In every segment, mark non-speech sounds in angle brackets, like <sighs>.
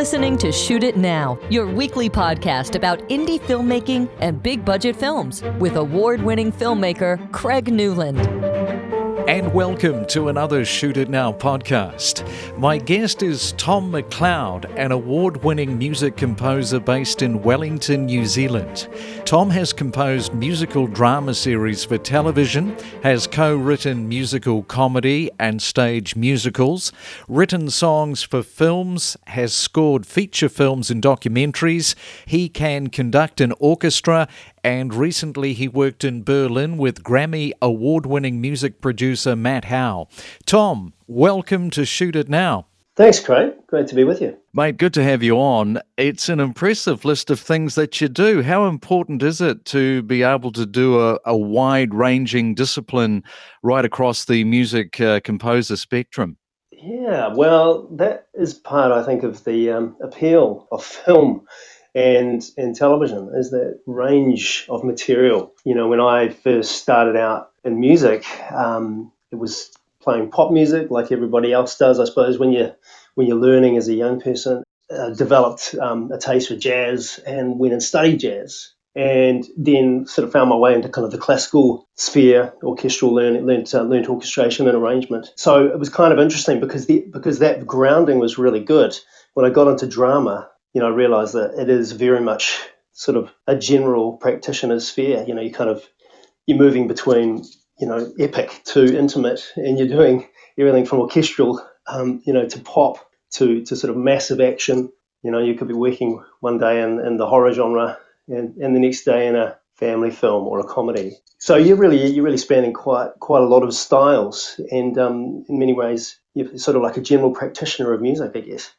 listening to Shoot It Now, your weekly podcast about indie filmmaking and big budget films with award winning filmmaker Craig Newland and welcome to another Shoot It Now podcast. My guest is Tom McLeod, an award winning music composer based in Wellington, New Zealand. Tom has composed musical drama series for television, has co written musical comedy and stage musicals, written songs for films, has scored feature films and documentaries. He can conduct an orchestra and recently he worked in Berlin with Grammy award winning music producer Matt Howe. Tom, welcome to Shoot It Now. Thanks, Craig. Great to be with you. Mate, good to have you on. It's an impressive list of things that you do. How important is it to be able to do a, a wide ranging discipline right across the music uh, composer spectrum? Yeah, well, that is part, I think, of the um, appeal of film and and television is that range of material. You know, when I first started out in music, um, it was playing pop music like everybody else does. I suppose when you when you're learning as a young person, uh, developed um, a taste for jazz and went and studied jazz. And then sort of found my way into kind of the classical sphere, orchestral learning, learned, uh, learned orchestration and arrangement. So it was kind of interesting because the because that grounding was really good. When I got into drama, you know, I realize that it is very much sort of a general practitioner's sphere. You know, you kind of you're moving between you know epic to intimate, and you're doing everything from orchestral, um, you know, to pop to to sort of massive action. You know, you could be working one day in, in the horror genre, and, and the next day in a family film or a comedy. So you're really you're really spanning quite quite a lot of styles, and um, in many ways, you're sort of like a general practitioner of music, I guess.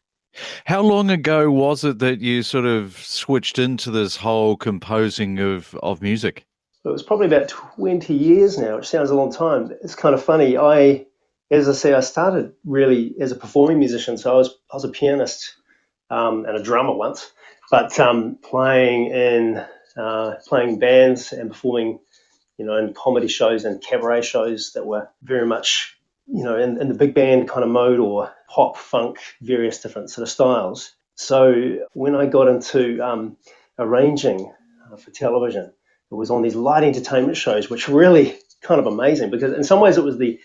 How long ago was it that you sort of switched into this whole composing of, of music? It was probably about 20 years now, which sounds a long time. It's kind of funny. I, as I say, I started really as a performing musician. So I was, I was a pianist um, and a drummer once, but um, playing in uh, playing bands and performing, you know, in comedy shows and cabaret shows that were very much you know, in, in the big band kind of mode or pop, funk, various different sort of styles. So when I got into um, arranging uh, for television, it was on these light entertainment shows, which really kind of amazing because in some ways it was the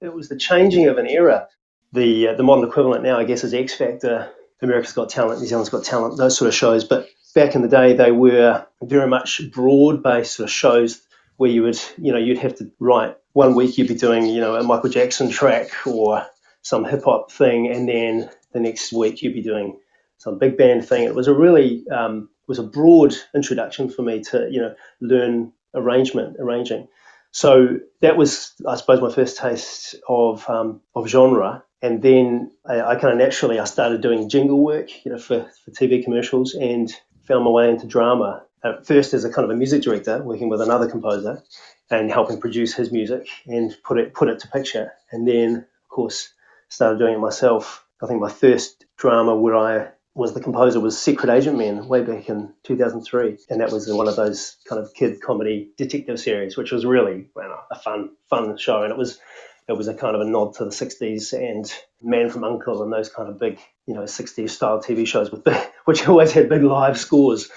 it was the changing of an era. The uh, the modern equivalent now, I guess, is X Factor, America's Got Talent, New Zealand's Got Talent, those sort of shows. But back in the day, they were very much broad based sort of shows where you would, you know, you'd have to write one week you'd be doing, you know, a Michael Jackson track or some hip hop thing, and then the next week you'd be doing some big band thing. It was a really um, was a broad introduction for me to, you know, learn arrangement, arranging. So that was, I suppose, my first taste of um, of genre. And then I, I kind of naturally I started doing jingle work, you know, for, for TV commercials, and found my way into drama at first as a kind of a music director, working with another composer and helping produce his music and put it put it to picture. And then, of course, started doing it myself. I think my first drama where I was the composer was Secret Agent Men way back in 2003, and that was one of those kind of kid comedy detective series, which was really well, a fun fun show, and it was it was a kind of a nod to the 60s and Man from Uncle and those kind of big, you know, 60s style TV shows with big, <laughs> which always had big live scores,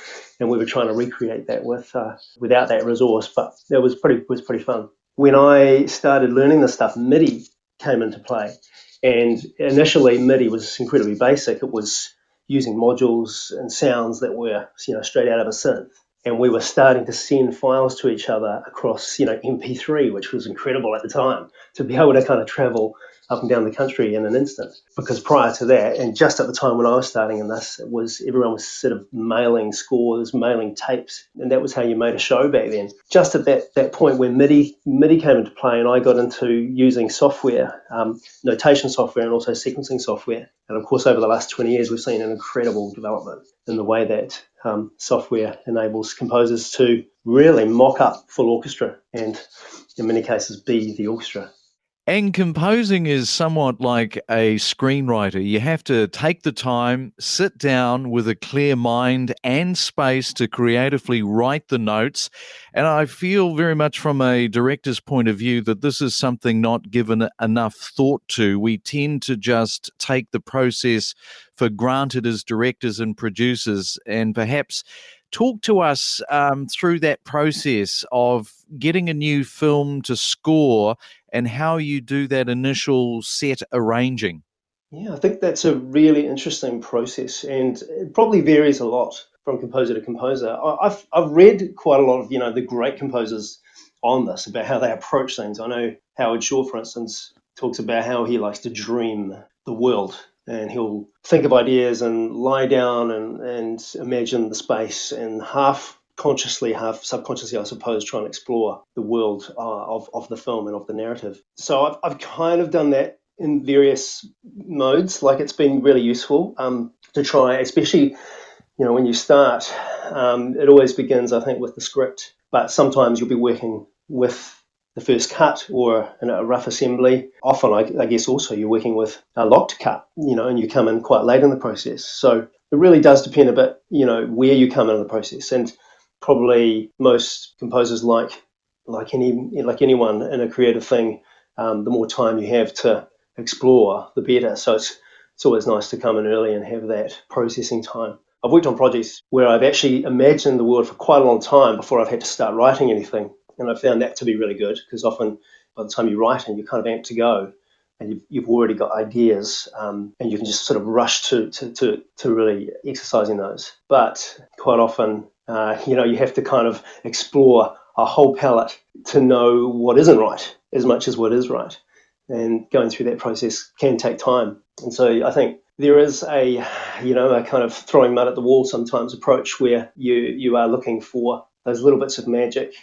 and we were trying to recreate that with uh, without that resource, but it was pretty was pretty fun. When I started learning this stuff, MIDI came into play, and initially MIDI was incredibly basic. It was using modules and sounds that were you know straight out of a synth and we were starting to send files to each other across, you know, MP3, which was incredible at the time to be able to kind of travel up and down the country in an instant. Because prior to that, and just at the time when I was starting in this, it was everyone was sort of mailing scores, mailing tapes, and that was how you made a show back then. Just at that that point where MIDI MIDI came into play, and I got into using software, um, notation software, and also sequencing software. And of course, over the last 20 years, we've seen an incredible development in the way that um, software enables composers to really mock up full orchestra and, in many cases, be the orchestra. And composing is somewhat like a screenwriter. You have to take the time, sit down with a clear mind and space to creatively write the notes. And I feel very much from a director's point of view that this is something not given enough thought to. We tend to just take the process for granted as directors and producers, and perhaps talk to us um, through that process of getting a new film to score and how you do that initial set arranging. Yeah, I think that's a really interesting process, and it probably varies a lot from composer to composer. I've I've read quite a lot of you know the great composers on this about how they approach things. I know Howard Shore, for instance, talks about how he likes to dream the world and he'll think of ideas and lie down and, and imagine the space and half consciously, have subconsciously, I suppose, try and explore the world uh, of, of the film and of the narrative. So I've, I've kind of done that in various modes. Like it's been really useful um, to try, especially, you know, when you start, um, it always begins, I think, with the script. But sometimes you'll be working with the first cut or a rough assembly. Often, I, I, guess, also you're working with a locked cut, you know, and you come in quite late in the process. So it really does depend a bit, you know, where you come in the process. And probably most composers like like any like anyone in a creative thing, um, the more time you have to explore, the better. So it's it's always nice to come in early and have that processing time. I've worked on projects where I've actually imagined the world for quite a long time before I've had to start writing anything and I found that to be really good because often by the time you write and you're kind of amped to go, and you've, you've already got ideas, um, and you can just sort of rush to, to, to, to really exercising those. But quite often, uh, you know, you have to kind of explore a whole palette to know what isn't right as much as what is right. And going through that process can take time. And so I think there is a, you know, a kind of throwing mud at the wall sometimes approach where you, you are looking for those little bits of magic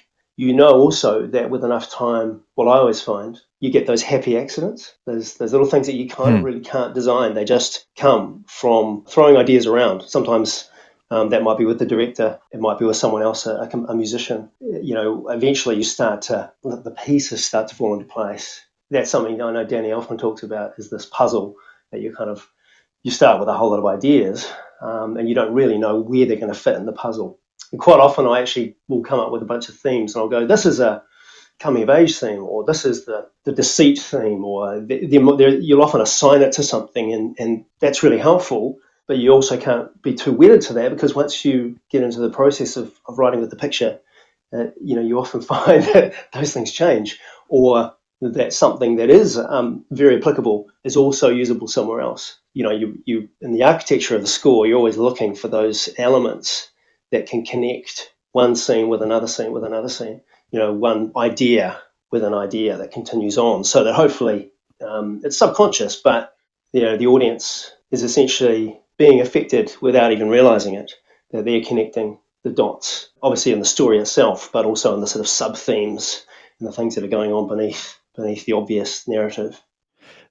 you know also that with enough time, what I always find, you get those happy accidents, those, those little things that you kind of hmm. really can't design. They just come from throwing ideas around. Sometimes um, that might be with the director, it might be with someone else, a, a, musician. You know, eventually you start to, the pieces start to fall into place. That's something I know Danny Elfman talks about is this puzzle that you kind of, you start with a whole lot of ideas um, and you don't really know where they're going to fit in the puzzle. And quite often, I actually will come up with a bunch of themes, and I'll go, "This is a coming of age theme, or this is the, the deceit theme, or the, the, you'll often assign it to something, and, and that's really helpful. But you also can't be too wedded to that because once you get into the process of, of writing with the picture, uh, you know you often <laughs> find that those things change, or that something that is um, very applicable is also usable somewhere else. You know, you, you in the architecture of the score, you're always looking for those elements that can connect one scene with another scene with another scene. You know, one idea with an idea that continues on, so that hopefully um, it's subconscious, but you know the audience is essentially being affected without even realizing it. That they're connecting the dots, obviously in the story itself, but also in the sort of sub themes and the things that are going on beneath beneath the obvious narrative.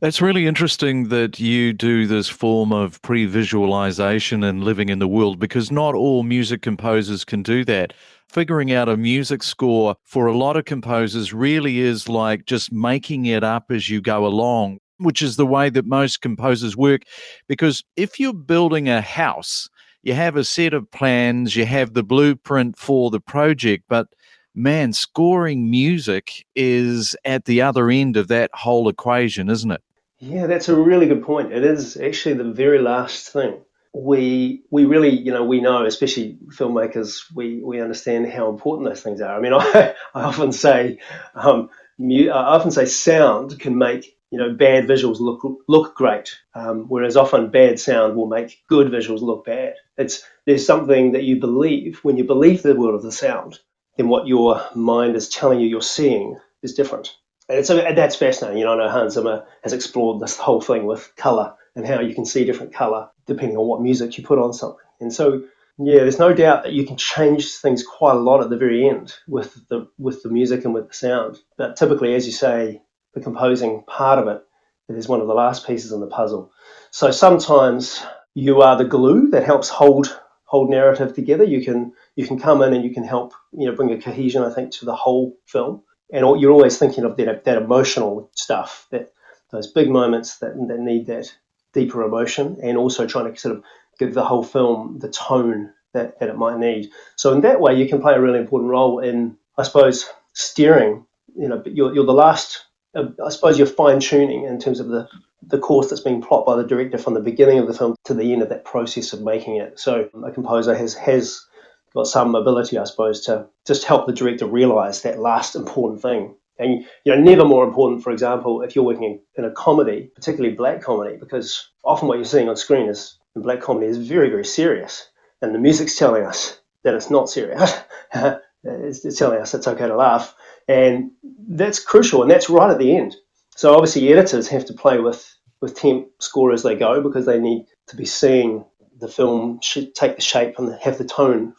That's really interesting that you do this form of pre visualization and living in the world because not all music composers can do that. Figuring out a music score for a lot of composers really is like just making it up as you go along, which is the way that most composers work. Because if you're building a house, you have a set of plans, you have the blueprint for the project, but man, scoring music is at the other end of that whole equation, isn't it? Yeah, that's a really good point. It is actually the very last thing. We we really, you know, we know, especially filmmakers, we, we understand how important those things are. I mean, I, <laughs> I often say, um, I often say, sound can make you know bad visuals look look great, um, whereas often bad sound will make good visuals look bad. It's there's something that you believe when you believe the world of the sound, then what your mind is telling you you're seeing is different. And so that's fascinating. You know, I know Hans Zimmer has explored this whole thing with color and how you can see different color depending on what music you put on something. And so, yeah, there's no doubt that you can change things quite a lot at the very end with the with the music and with the sound. But typically, as you say, the composing part of it, it is one of the last pieces in the puzzle. So sometimes you are the glue that helps hold hold narrative together. You can you can come in and you can help you know bring a cohesion, I think, to the whole film and you're always thinking of that, that emotional stuff, that those big moments that, that need that deeper emotion, and also trying to sort of give the whole film the tone that, that it might need. So in that way, you can play a really important role in, I suppose, steering. You know, you're, you're the last. Uh, I suppose you're fine tuning in terms of the the course that's being plotted by the director from the beginning of the film to the end of that process of making it. So a composer has has got some ability, I suppose, to just help the director realize that last important thing. And you know, never more important, for example, if you're working in a comedy, particularly black comedy, because often what you're seeing on screen is in black comedy is very, very serious, and the music's telling us that it's not serious. <laughs> it's, it's telling us it's okay to laugh, and that's crucial, and that's right at the end. So obviously, editors have to play with with temp score as they go because they need to be seeing the film should take the shape and have the tone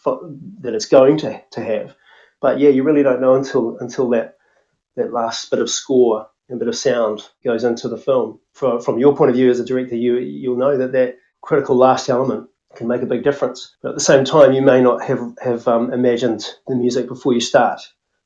that it's going to, to have. But yeah, you really don't know until until that that last bit of score and bit of sound goes into the film. From, from your point of view as a director, you you'll know that that critical last element can make a big difference. But at the same time, you may not have have um, imagined the music before you start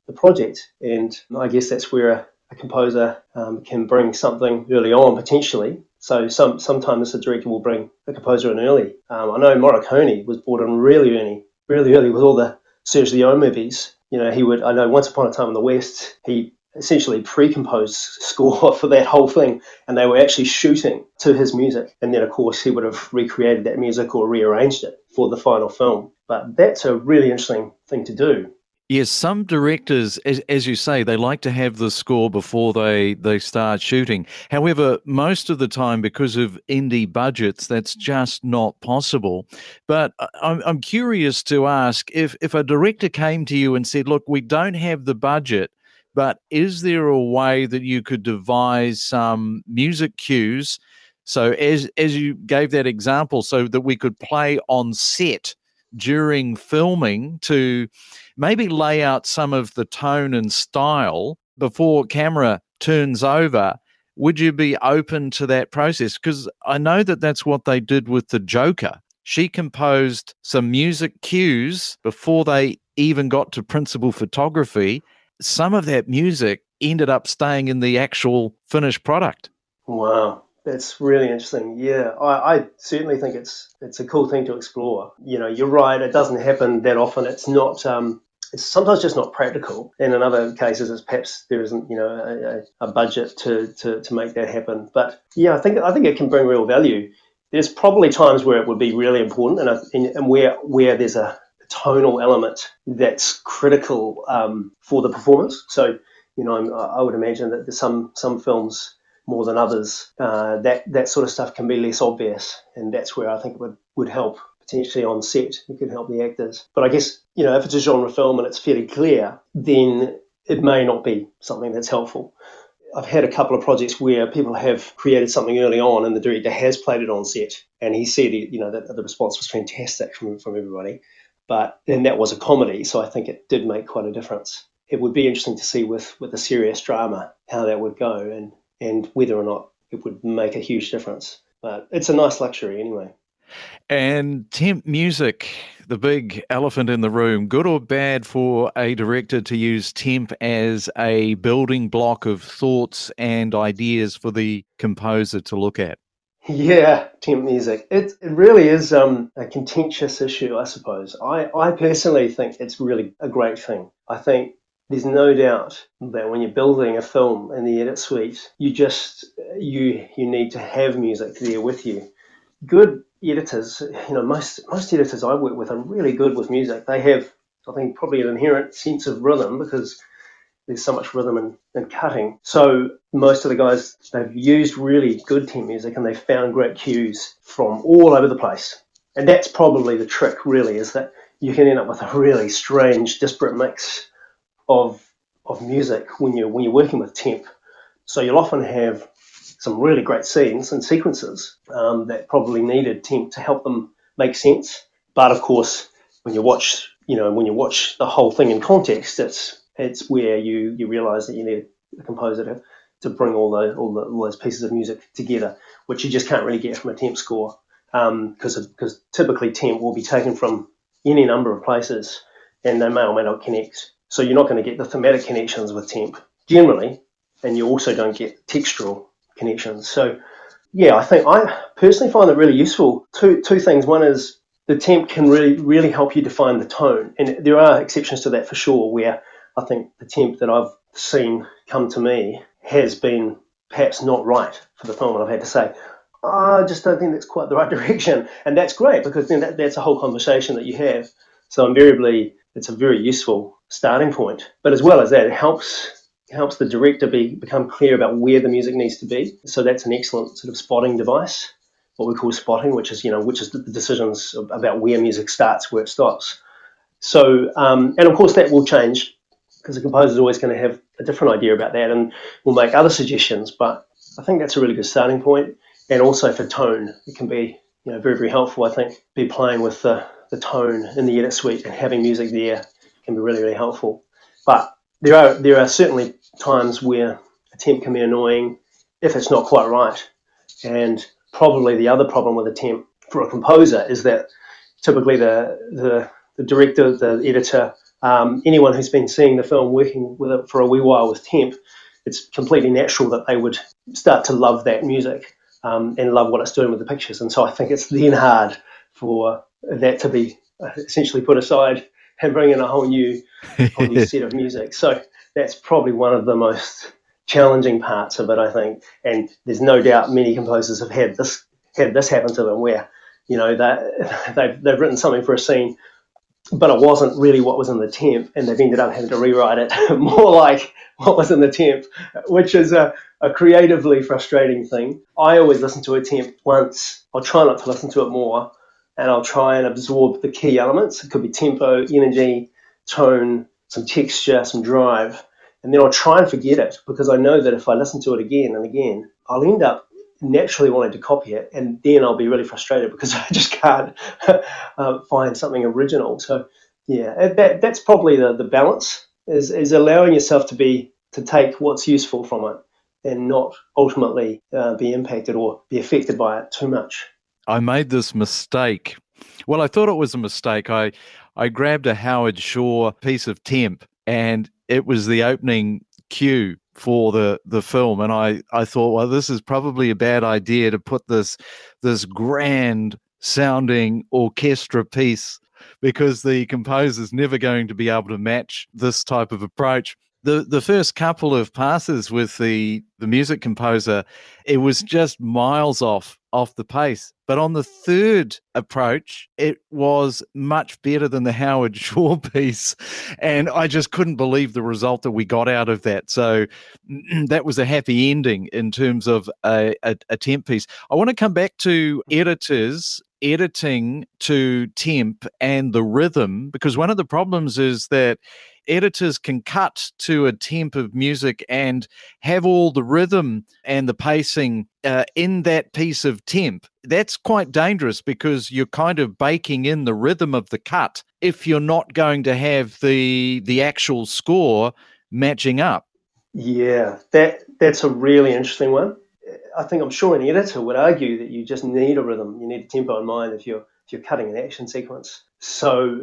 the project, and I guess that's where a, composer um, can bring something early on potentially so some sometimes the director will bring the composer in early. Um, I know Morricone was brought in really early, really early with all the Sergio Leone movies. You know, he would. I know Once Upon a Time in the West, he essentially pre-composed score <laughs> for that whole thing, and they were actually shooting to his music. And then, of course, he would have recreated that music or rearranged it for the final film. But that's a really interesting thing to do. Yes, some directors, as, as, you say, they like to have the score before they, they start shooting. However, most of the time, because of indie budgets, that's just not possible. But I'm, I'm curious to ask if, if a director came to you and said, Look, we don't have the budget, but is there a way that you could devise some music cues? So, as, as you gave that example, so that we could play on set during filming to maybe lay out some of the tone and style before camera turns over would you be open to that process because i know that that's what they did with the joker she composed some music cues before they even got to principal photography some of that music ended up staying in the actual finished product wow that's really interesting. Yeah, I, I, certainly think it's it's a cool thing to explore. You know, you're right. It doesn't happen that often. It's not. Um, it's sometimes just not practical, and in other cases, it's perhaps there isn't, you know, a, a budget to, to to make that happen. But yeah, I think I think it can bring real value. There's probably times where it would be really important, and, and, and where where there's a tonal element that's critical um, for the performance. So, you know, I would imagine that there's some some films more than others, uh, that that sort of stuff can be less obvious, and that's where I think it would, would help potentially on set. It could help the actors. But I guess you know if it's a genre film and it's fairly clear, then it may not be something that's helpful. I've had a couple of projects where people have created something early on, and the director has played it on set, and he said, you know, that the response was fantastic from from everybody. But then that was a comedy, so I think it did make quite a difference. It would be interesting to see with with a serious drama how that would go, and and whether or not it would make a huge difference. But it's a nice luxury anyway. And temp music, the big elephant in the room, good or bad for a director to use temp as a building block of thoughts and ideas for the composer to look at? Yeah, temp music. It, it really is um, a contentious issue, I suppose. I, I personally think it's really a great thing. I think there's no doubt that when you're building a film in the edit suite, you just you you need to have music there with you. Good editors, you know, most most editors I work with are really good with music. They have, I think, probably an inherent sense of rhythm because there's so much rhythm and, in cutting. So most of the guys they've used really good temp music and they've found great cues from all over the place. And that's probably the trick, really, is that you can end up with a really strange, disparate mix of of music when you're when you're working with temp. So you'll often have some really great scenes and sequences um, that probably needed temp to help them make sense. But of course, when you watch, you know, when you watch the whole thing in context, it's it's where you you realise that you need a composer to, to bring all the, all the all those pieces of music together, which you just can't really get from a temp score because um, because typically temp will be taken from any number of places and they may or may not connect So you're not going to get the thematic connections with temp generally, and you also don't get textural connections. So yeah, I think I personally find it really useful. Two two things. One is the temp can really really help you define the tone, and there are exceptions to that for sure. Where I think the temp that I've seen come to me has been perhaps not right for the film, and I've had to say, I just don't think that's quite the right <laughs> direction, and that's great because then that, that's a whole conversation that you have. So invariably, it's a very useful starting point. But as well as that, it helps helps the director be become clear about where the music needs to be. So that's an excellent sort of spotting device, what we call spotting, which is you know which is the decisions about where music starts, where it stops. So um, and of course that will change because the composer is always going to have a different idea about that and will make other suggestions. But I think that's a really good starting point. And also for tone, it can be you know very very helpful. I think be playing with the the tone in the edit suite and having music there can be really really helpful. But there are there are certainly times where a temp can be annoying if it's not quite right. And probably the other problem with a temp for a composer is that typically the the, the director, the editor, um, anyone who's been seeing the film working with it for a wee while with temp, it's completely natural that they would start to love that music um, and love what it's doing with the pictures. And so I think it's then hard for that to be essentially put aside and bring in a whole new, whole new <laughs> set of music. So that's probably one of the most challenging parts of it, I think. And there's no doubt many composers have had this had this happen to them, where you know that <laughs> they've they've written something for a scene, but it wasn't really what was in the temp, and they've ended up having to rewrite it <laughs> more like what was in the temp, which is a, a creatively frustrating thing. I always listen to a temp once. I'll try not to listen to it more and I'll try and absorb the key elements. It could be tempo, energy, tone, some texture, some drive, and then I'll try and forget it because I know that if I listen to it again and again, I'll end up naturally wanting to copy it, and then I'll be really frustrated <laughs> because I just can't <laughs> uh, find something original. So, yeah, that, that's probably the, the balance is, is allowing yourself to be to take what's useful from it and not ultimately uh, be impacted or be affected by it too much. I made this mistake. Well, I thought it was a mistake. I I grabbed a Howard Shore piece of temp, and it was the opening cue for the the film and i i thought well this is probably a bad idea to put this this grand sounding orchestra piece because the composer's never going to be able to match this type of approach the the first couple of passes with the the music composer it was just miles off off the pace but on the third approach it was much better than the howard <laughs> Shore piece and i just couldn't believe the result that we got out of that. So <clears throat> that was a happy ending in terms of a, a, a temp piece. I want to come back to editors editing to temp and the rhythm because one of the problems is that editors can cut to a temp of music and have all the rhythm and the pacing uh, in that piece of temp. That's quite dangerous because you're kind of baking in the rhythm of the cut if you're not going to have the the actual score matching up. Yeah, that that's a really interesting one. I think I'm sure an editor would argue that you just need a rhythm, you need a tempo in mind if you're if you're cutting an action sequence. So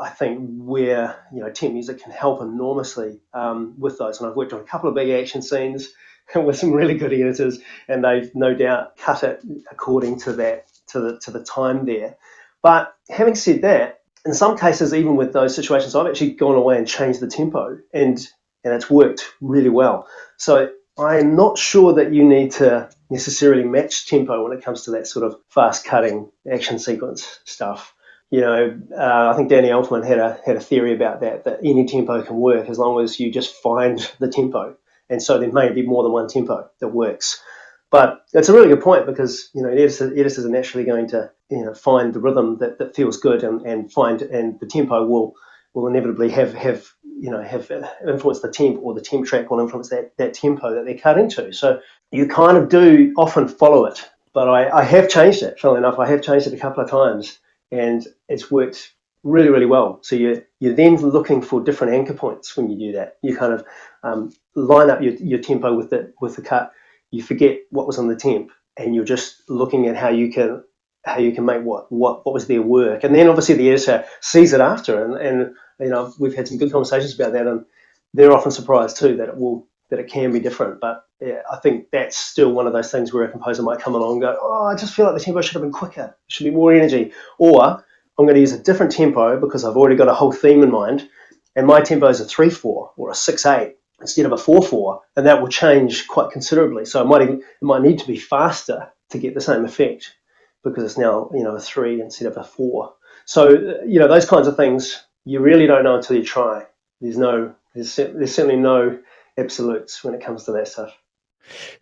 I think where you know temp music can help enormously um, with those, and I've worked on a couple of big action scenes <laughs> with some really good editors, and they've no doubt cut it according to that to the to the time there. But having said that, in some cases, even with those situations, I've actually gone away and changed the tempo, and and it's worked really well. So I'm not sure that you need to necessarily match tempo when it comes to that sort of fast cutting action sequence stuff you know, uh, I think Danny Elfman had a had a theory about that that any tempo can work as long as you just find <laughs> the tempo, and so there may be more than one tempo that works. But it's a really good point because you know editors, editors are naturally going to you know find the rhythm that, that feels good and, and find and the tempo will will inevitably have have you know have influence the temp or the temp track will influence that that tempo that they're cutting to. So you kind of do often follow it. But I, I have changed it. Funnily enough, I have changed it a couple of times and it's worked really, really well. So you're, you're then looking for different anchor points when you do that. You kind of um, line up your, your tempo with the, with the cut. You forget what was on the temp, and you're just looking at how you can how you can make what what what was their work, and then obviously the editor sees it after, and and you know we've had some good conversations about that, and they're often surprised too that it will that it can be different. But yeah, I think that's still one of those things where a composer might come along and go, oh, I just feel like the tempo should have been quicker, should be more energy, or I'm going to use a different tempo because I've already got a whole theme in mind, and my tempo is a three four or a six eight instead of a four four, and that will change quite considerably. So it might even, it might need to be faster to get the same effect because it's now you know a three instead of a four. So you know those kinds of things you really don't know until you try. There's no there's, there's certainly no absolutes when it comes to that stuff.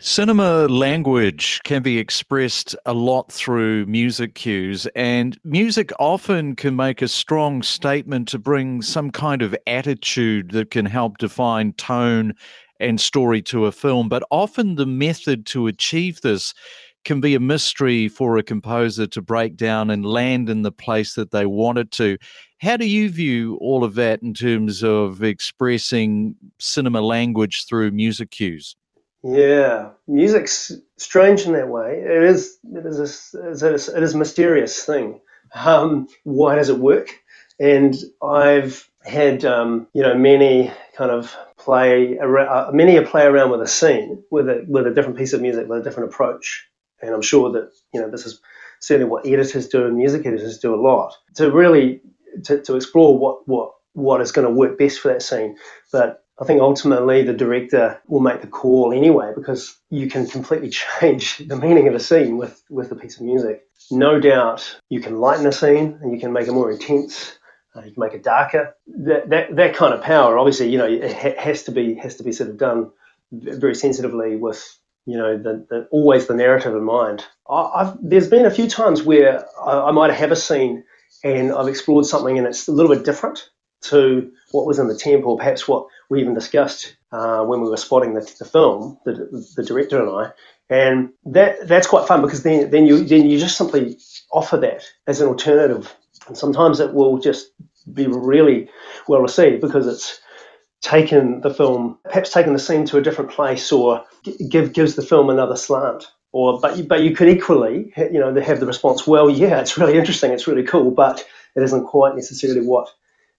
Cinema language can be expressed a lot through music cues, and music often can make a strong statement to bring some kind of attitude that can help define tone and story to a film. But often the method to achieve this can be a mystery for a composer to break down and land in the place that they want it to. How do you view all of that in terms of expressing cinema language through music cues? Yeah, music's strange in that way. It is. It is. A, it is a mysterious thing. Um, why does it work? And I've had um, you know many kind of play uh, many a play around with a scene with a with a different piece of music with a different approach and I'm sure that you know this is certainly what editors do and music editors do a lot to really to, to explore what what what is going to work best for that scene. But I think ultimately the director will make the call anyway because you can completely <laughs> change the meaning of a scene with with a piece of music. No doubt you can lighten a scene and you can make it more intense. Uh, you can make it darker. That, that that kind of power, obviously, you know, it ha- has to be has to be sort of done very sensitively with you know, the, the, always the narrative in mind. I, have there's been a few times where I, I, might have a scene and I've explored something and it's a little bit different to what was in the temp or perhaps what we even discussed uh, when we were spotting the, the film, the, the director and I. And that that's quite fun because then then you then you just simply offer that as an alternative, and sometimes it will just be really well received because it's taken the film, perhaps taken the scene to a different place, or give gives the film another slant. Or, but you, but you could equally, you know, have the response, well, yeah, it's really interesting, it's really cool, but it isn't quite necessarily what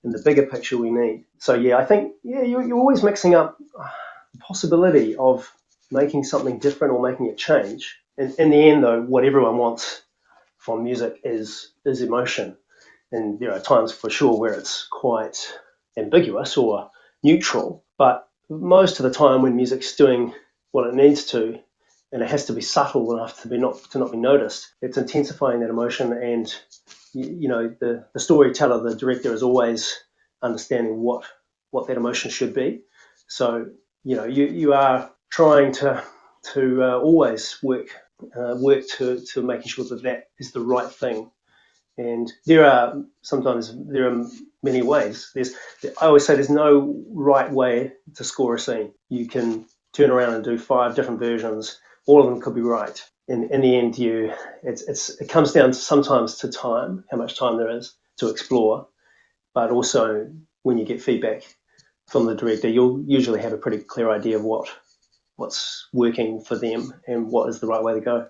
in the bigger picture we need. So yeah, I think yeah, you're, you're always mixing up the possibility of making something different or making a change. In, in the end, though, what everyone wants from music is is emotion, and there are times for sure where it's quite ambiguous or neutral, but most of the time when music's doing what it needs to, and it has to be subtle enough to be not to not be noticed, it's intensifying that emotion. And you, you know, the the storyteller, the director, is always understanding what what that emotion should be. So you know, you you are trying to to uh, always work uh, work to to making sure that that is the right thing. And there are sometimes there are many ways. There's, I always say there's no right way to score a scene. You can turn around and do five different versions. All of them could be right. In, in the end, you it's, it's it comes down to sometimes to time, how much time there is to explore, but also when you get feedback from the director, you'll usually have a pretty clear idea of what what's working for them and what is the right way to go.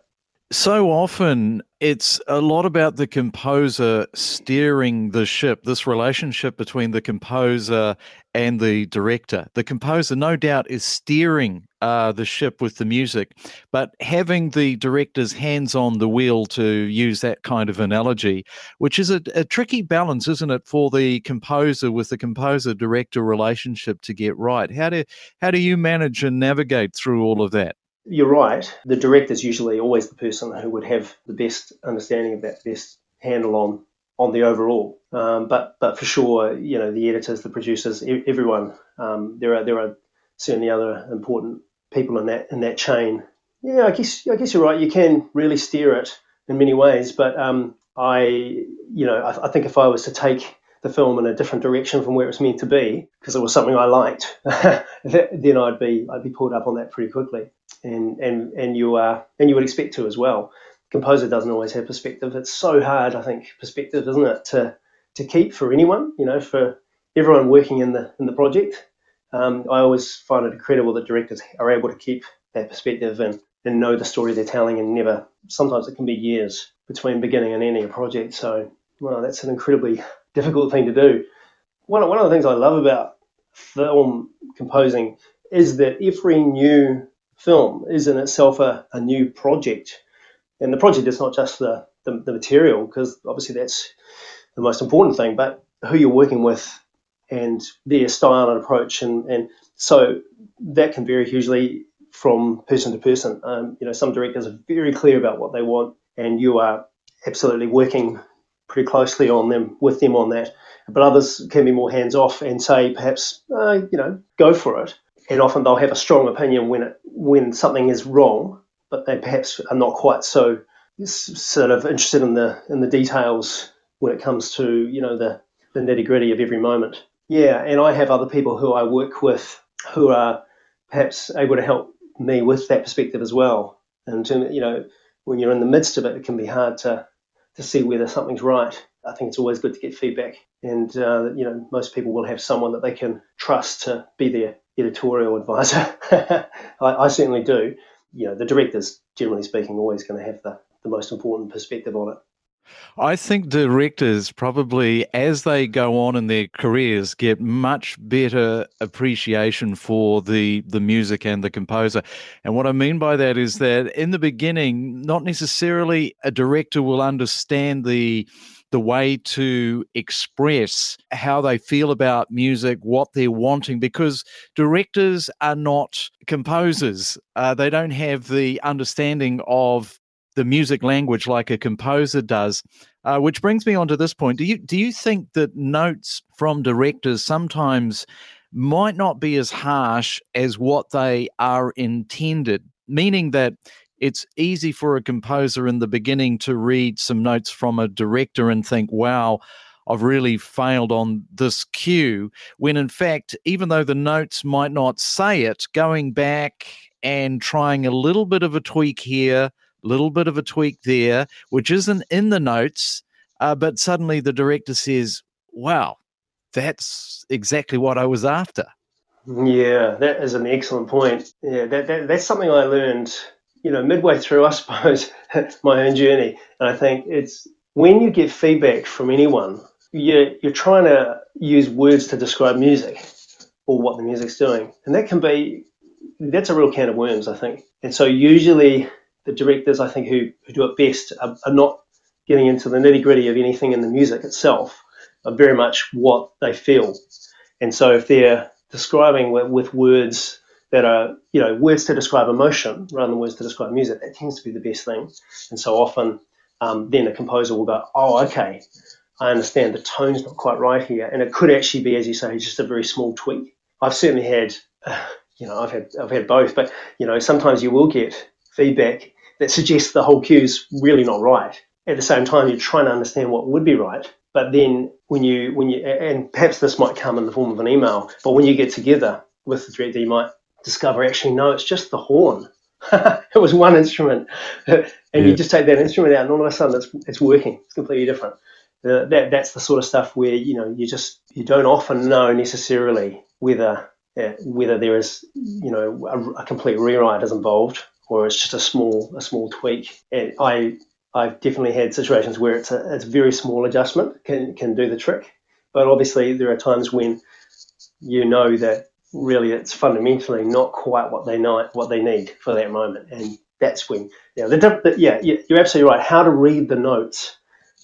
So often it's a lot about the composer steering the ship, this relationship between the composer and the director. The composer, no doubt, is steering uh, the ship with the music, but having the director's hands on the wheel, to use that kind of analogy, which is a, a tricky balance, isn't it, for the composer with the composer director relationship to get right? How do, how do you manage and navigate through all of that? You're right. The director is usually always the person who would have the best understanding of that, best handle on on the overall. Um, but but for sure, you know, the editors, the producers, everyone. Um, there are there are certainly other important people in that in that chain. Yeah, I guess I guess you're right. You can really steer it in many ways, but um, I you know I, I think if I was to take the film in a different direction from where it was meant to be because it was something I liked, <laughs> then I'd be I'd be pulled up on that pretty quickly, and and and you are and you would expect to as well. Composer doesn't always have perspective. It's so hard, I think, perspective, isn't it, to to keep for anyone, you know, for everyone working in the in the project. Um, I always find it incredible that directors are able to keep that perspective and, and know the story they're telling and never sometimes it can be years between beginning and ending a project. So, well, that's an incredibly difficult thing to do. One, one of the things I love about film composing is that every new film is in itself a, a new project. And the project is not just the, the, the material, because obviously that's the most important thing, but who you're working with and their style and approach. And, and so that can vary hugely from person to person. Um, you know, some directors are very clear about what they want, and you are absolutely working pretty closely on them with them on that. But others can be more hands off and say, perhaps, uh, you know, go for it. And often they'll have a strong opinion when it when something is wrong, but they perhaps are not quite so sort of interested in the in the details when it comes to you know the the nitty gritty of every moment. Yeah, and I have other people who I work with who are perhaps able to help me with that perspective as well. And you know, when you're in the midst of it, it can be hard to to see whether something's right. I think it's always good to get feedback, and uh, you know, most people will have someone that they can trust to be their editorial advisor. <laughs> I, I certainly do. You know, the director's generally speaking always going to have the, the most important perspective on it. I think directors probably, as they go on in their careers, get much better appreciation for the the music and the composer. And what I mean by that is that in the beginning, not necessarily a director will understand the the way to express how they feel about music, what they're wanting, because directors are not composers. Uh, they don't have the understanding of the music language like a composer does. Uh, which brings me on to this point. Do you do you think that notes from directors sometimes might not be as harsh as what they are intended? Meaning that it's easy for a composer in the beginning to read some notes from a director and think, wow, I've really failed on this cue. When in fact, even though the notes might not say it, going back and trying a little bit of a tweak here, little bit of a tweak there, which isn't in the notes, uh, but suddenly the director says, "Wow, that's exactly what I was after." Yeah, that is an excellent point. Yeah, that, that that's something I learned, you know, midway through, <laughs> I suppose, my own journey. And I think it's when you get feedback from anyone, you're, you're trying to use words to describe music or what the music's doing, and that can be that's a real can of worms, I think. And so usually the directors, I think, who, who do it best are, are not getting into the nitty gritty of anything in the music itself, are very much what they feel. And so if they're describing with, with words that are, you know, words to describe emotion rather than words to describe music, that tends to be the best thing. And so often, um, then a composer will go, oh, okay, I understand the tone's not quite right here, and it could actually be, as you say, just a very small tweak. I've certainly had, uh, <sighs> you know, I've had I've had both, but you know, sometimes you will get feedback that suggests the whole cue is really not right. At the same time, you're trying to understand what would be right. But then when you when you and perhaps this might come in the form of an email, but when you get together with the director, you might discover actually no, it's just the horn. <laughs> it was one instrument, and yeah. you just take that instrument out, and all of a sudden it's it's working. It's completely different. Uh, that that's the sort of stuff where you know you just you don't often know necessarily whether uh, whether there is you know a, a complete rewrite is involved or it's just a small a small tweak. And I I've definitely had situations where it's a it's a very small adjustment can can do the trick. But obviously there are times when you know that really it's fundamentally not quite what they know what they need for that moment, and that's when yeah the, the yeah you're absolutely right. How to read the notes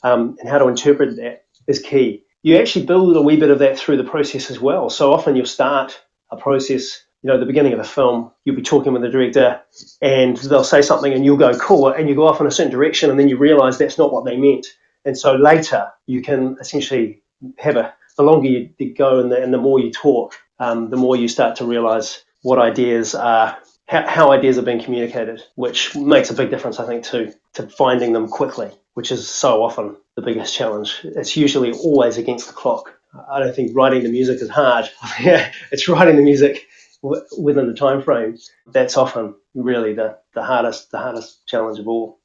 um, and how to interpret that is key. You actually build a wee bit of that through the process as well. So often you'll start a process you know, the beginning of a film, you'll be talking with the director and they'll say something and you'll go, cool, and you go off in a certain direction and then you realize that's not what they meant. And so later you can essentially have a, the longer you go and the, and the more you talk, um, the more you start to realize what ideas are, how, how ideas are being communicated, which makes a big difference, I think, too, to finding them quickly, which is so often the biggest challenge. It's usually always against the clock. I don't think writing the music is hard. <laughs> it's writing the music within the time frame, that's often really the, the hardest the hardest challenge of all.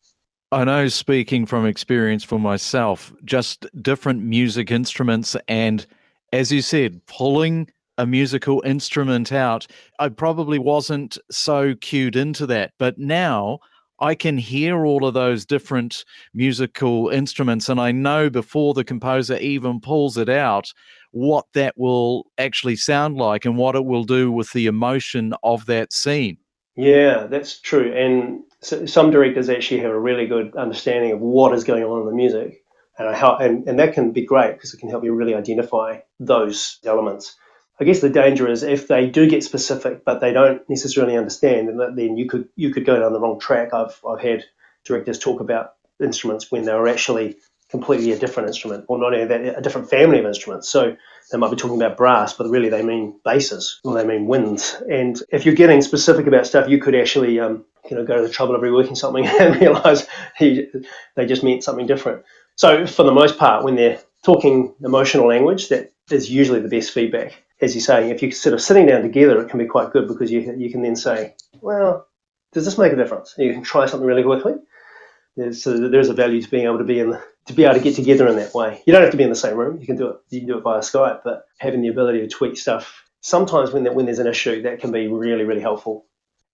I know, speaking from experience for myself, just different music instruments, and as you said, pulling a musical instrument out, I probably wasn't so cued into that. But now I can hear all of those different musical instruments, and I know before the composer even pulls it out what that will actually sound like and what it will do with the emotion of that scene. Yeah, that's true. And so some directors actually have a really good understanding of what is going on in the music, and how, and, and that can be great because it can help you really identify those elements. I guess the danger is if they do get specific, but they don't necessarily understand, and then you could you could go down the wrong track. I've I've had directors talk about instruments when they were actually completely a different instrument, or not only that, a different family of instruments. So they might be talking about brass, but really they mean basses or they mean winds. And if you're getting specific about stuff, you could actually um, you know go to the trouble of reworking something <laughs> and realize he, they just meant something different. So for the most part, when they're talking emotional language, that is usually the best feedback. As you say, if you're sort of sitting down together, it can be quite good because you you can then say, well, does this make a difference? You can try something really quickly. So there's a value to being able to be in the, to be able to get together in that way. You don't have to be in the same room. You can do it. You can do it via Skype, but having the ability to tweak stuff sometimes when that, when there's an issue that can be really really helpful.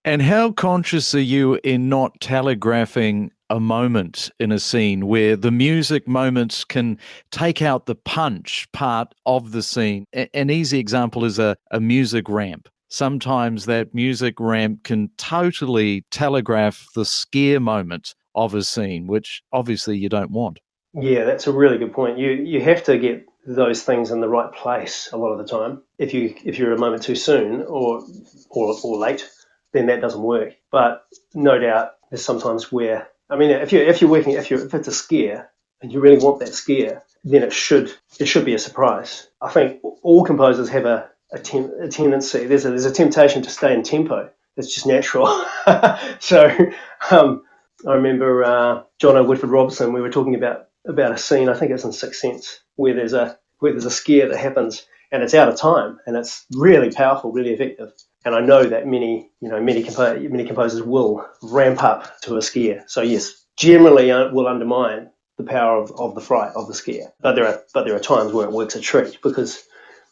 And how conscious are you in not telegraphing a moment in a scene where the music moments can take out the punch part of the scene? An easy example is a, a music ramp. Sometimes that music ramp can totally telegraph the scare moment of a scene, which obviously you don't want. Yeah, that's a really good point. You you have to get those things in the right place a lot of the time. If you if you're a moment too soon or or, or late, then that doesn't work. But no doubt there's sometimes where I mean if you if you're working if you if it's a scare and you really want that scare, then it should it should be a surprise. I think all composers have a a, ten, a tendency there's a there's a temptation to stay in tempo. It's just natural. <laughs> so um, I remember uh, John Woodford Robson. We were talking about about a scene. I think it's in Sixth Sense where there's a where there's a scare that happens and it's out of time and it's really powerful, really effective. And I know that many you know many compo- many composers will ramp up to a scare. So yes, generally uh, will undermine the power of, of the fright of the scare. But there are but there are times where it works a treat because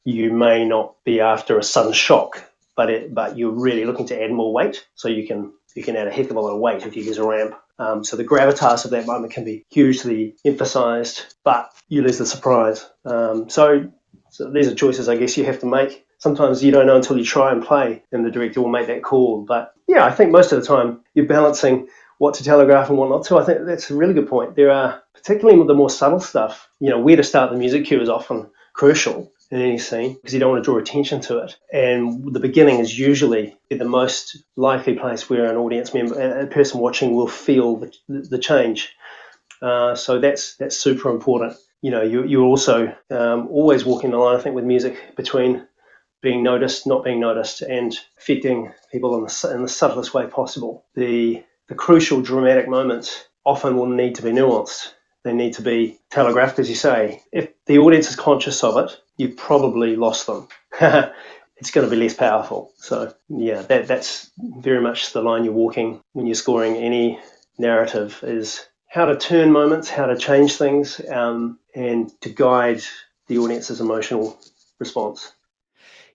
you may not be after a sudden shock, but it, but you're really looking to add more weight, so you can you can add a heck of a lot of weight if you use a ramp. Um, so the gravitas of that moment can be hugely emphasized, but you lose the surprise. Um, so, so these are choices I guess you have to make. Sometimes you don't know until you try and play, and the director will make that call. But yeah, I think most of the time you're balancing what to telegraph and what not to. I think that's a really good point. There are, particularly with the more subtle stuff, you know, where to start the music cue is often crucial in any scene because you don't want to draw attention to it. And the beginning is usually the most likely place where an audience member, a person watching, will feel the, the change. Uh, so that's that's super important. You know, you, you're also um, always walking the line, I think, with music between being noticed, not being noticed, and affecting people in the, in the subtlest way possible. The the crucial dramatic moments often will need to be nuanced they need to be telegraphed, as you say. If the audience is conscious of it, you've probably lost them. <laughs> it's going to be less powerful. So, yeah, that, that's very much the line you're walking when you're scoring any narrative is how to turn moments, how to change things, um, and to guide the audience's emotional response.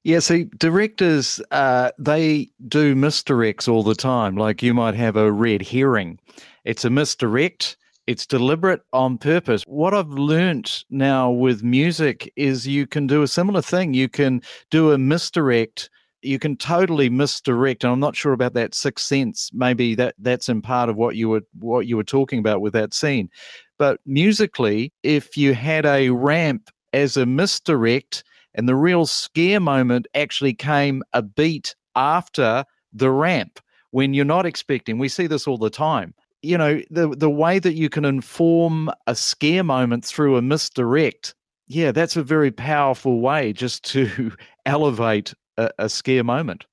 Yeah, see, directors, uh, they do misdirects all the time. Like you might have a red herring. It's a misdirect it's deliberate on purpose. What I've learnt now with music is you can do a similar thing. You can do a misdirect. You can totally misdirect, and I'm not sure about that sixth sense. Maybe that that's in part of what you were what you were talking about with that scene. But musically, if you had a ramp as a misdirect, and the real scare moment actually came a beat after the ramp when you're not expecting. We see this all the time you know the the way that you can inform a scare moment through a misdirect yeah that's a very powerful way just to <laughs> elevate a, a scare moment.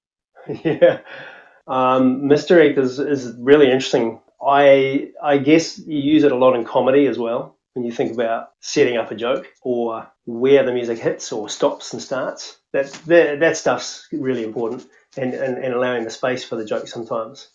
<laughs> Yeah. Um, misdirect is, is really interesting. I i guess you use it a lot in comedy as well when you think about setting up a joke or where the music hits or stops and starts. That that, that stuff's really important and, and, and allowing the space for the joke sometimes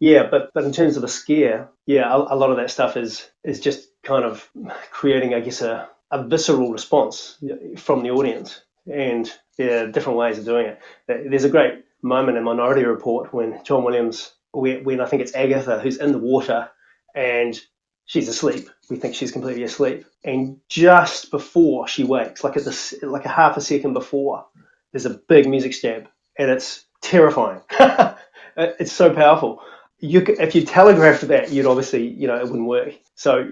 yeah, but but in terms of a scare, yeah, a, a, lot of that stuff is is just kind of creating, I guess, a, a visceral response from the audience, and there are different ways of doing it. There's a great moment in Minority Report when John Williams when, I think it's Agatha who's in the water and she's asleep. We think she's completely asleep, and just before she wakes, like at this, like a half a second before, there's a big music stab, and it's terrifying. <laughs> it's so powerful. You, if you telegraphed that, you'd obviously, you know, it wouldn't work. So,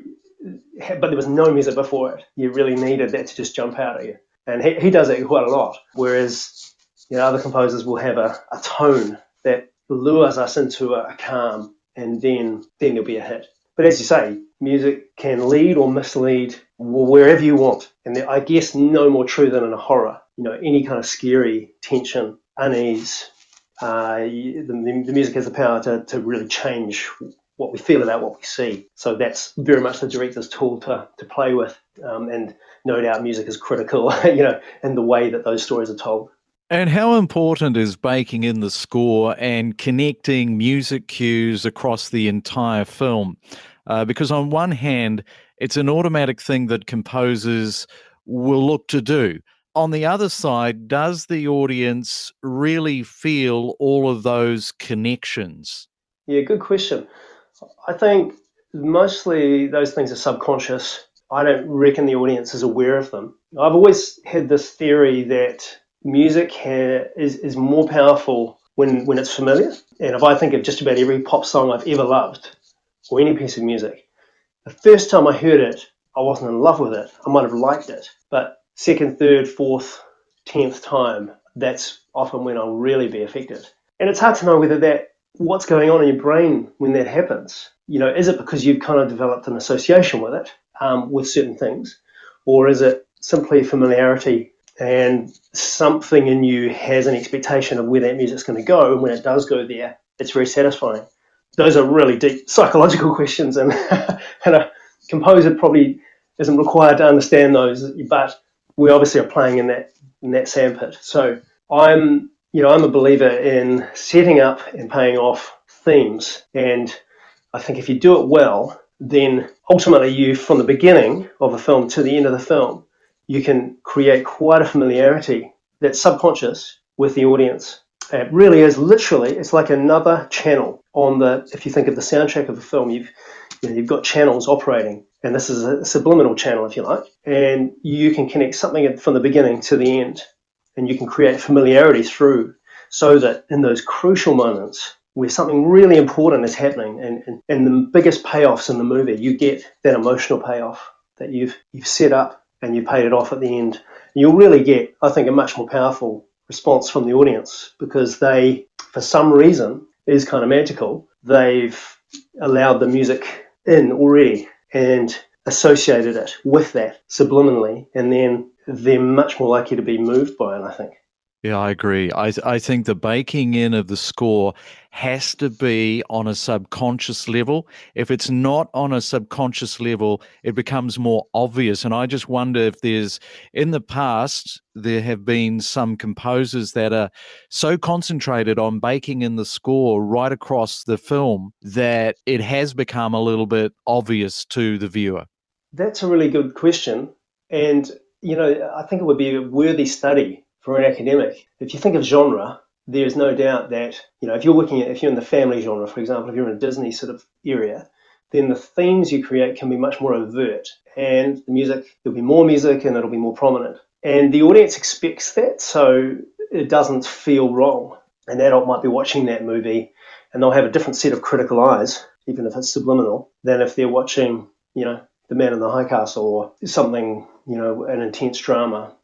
but there was no music before it. You really needed that to just jump out at you, and he, he does it quite a lot. Whereas, you know, other composers will have a, a tone that lures us into a, a calm, and then then there'll be a hit. But as you say, music can lead or mislead wherever you want, and I guess no more true than in a horror. You know, any kind of scary tension, unease, uh, the, the, music has the power to, to really change what we feel about what we see. So that's very much the director's tool to, to play with. Um, and no doubt music is critical, <laughs> you know, in the way that those stories are told. And how important is baking in the score and connecting music cues across the entire film? Uh, because on one hand, it's an automatic thing that composers will look to do on the other side, does the audience really feel all of those connections? Yeah, good question. I think mostly those things are subconscious. I don't reckon the audience is aware of them. I've always had this theory that music ha- is, is more powerful when, when it's familiar. And if I think of just about every pop song I've ever loved, or any piece of music, the first time I heard it, I wasn't in love with it. I might have liked it. But second, third, fourth, tenth time, that's often when I'll really be affected. And it's hard to know whether that what's going on in your brain when that happens. You know, is it because you've kind of developed an association with it, um, with certain things, or is it simply familiarity and something in you has an expectation of where that music's going to go, and when it does go there, it's very satisfying. Those are really deep psychological <laughs> questions, and <laughs> and a composer probably isn't required to understand those, but we obviously are playing in that in that sandpit. So I'm you know I'm a believer in setting up and paying off themes, and I think if you do it well, then ultimately you from the beginning of the film to the end of the film, you can create quite a familiarity that's subconscious with the audience. It really is literally it's like another channel on the if you think of the soundtrack of a film, you've you know, you've got channels operating and this is a subliminal channel, if you like, and you can connect something from the beginning to the end, and you can create familiarity through so that in those crucial moments where something really important is happening and, and, and the biggest payoffs in the movie, you get that emotional payoff that you've you've set up and you paid it off at the end. You'll really get, I think, a much more powerful response from the audience because they, for some reason, is kind of magical. They've allowed the music in already and associated it with that subliminally, and then they're much more likely to be moved by it, I think. Yeah, I agree. I I think the baking in of the score has to be on a subconscious level. If it's not on a subconscious level, it becomes more obvious. And I just wonder if there's in the past there have been some composers that are so concentrated on baking in the score right across the film that it has become a little bit obvious to the viewer. That's a really good question. And you know, I think it would be a worthy study for an academic. If you think of genre, there's no doubt that, you know, if you're working at, if you're in the family genre, for example, if you're in a Disney sort of area, then the themes you create can be much more overt. And the music, there'll be more music and it'll be more prominent. And the audience expects that, so it doesn't feel wrong. An adult might be watching that movie and they'll have a different set of critical eyes, even if it's subliminal, than if they're watching, you know, The Man in the High Castle or something, you know, an intense drama.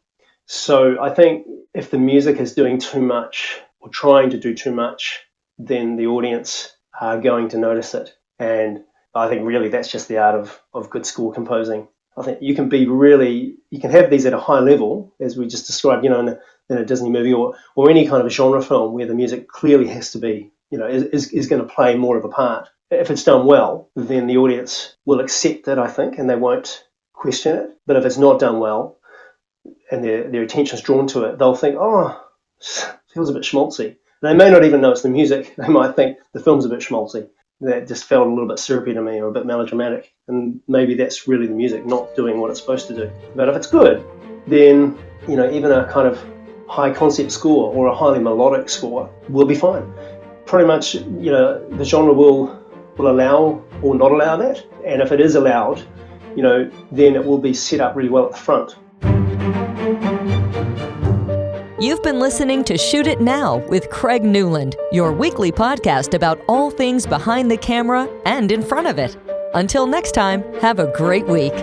So I think if the music is doing too much or trying to do too much, then the audience are going to notice it. And I think really that's just the art of, of good score composing. I think you can be really, you can have these at a high level, as we just described, you know, in a, in a Disney movie or, or any kind of a genre film where the music clearly has to be, you know, is, is, is going to play more of a part. If it's done well, then the audience will accept it, I think, and they won't question it. But if it's not done well, and their, their attention is drawn to it, they'll think, oh, <laughs> feels a bit schmaltzy. They may not even know it's the music. <laughs> They might think the film's a bit schmaltzy. That just felt a little bit syrupy to me or a bit melodramatic. And maybe that's really the music not doing what it's supposed to do. But if it's good, then, you know, even a kind of high concept score or a highly melodic score will be fine. pretty much, you know, the genre will will allow or not allow that. And if it is allowed, you know, then it will be set up really well at the front. You've been listening to Shoot It Now with Craig Newland, your weekly podcast about all things behind the camera and in front of it. Until next time, have a great week.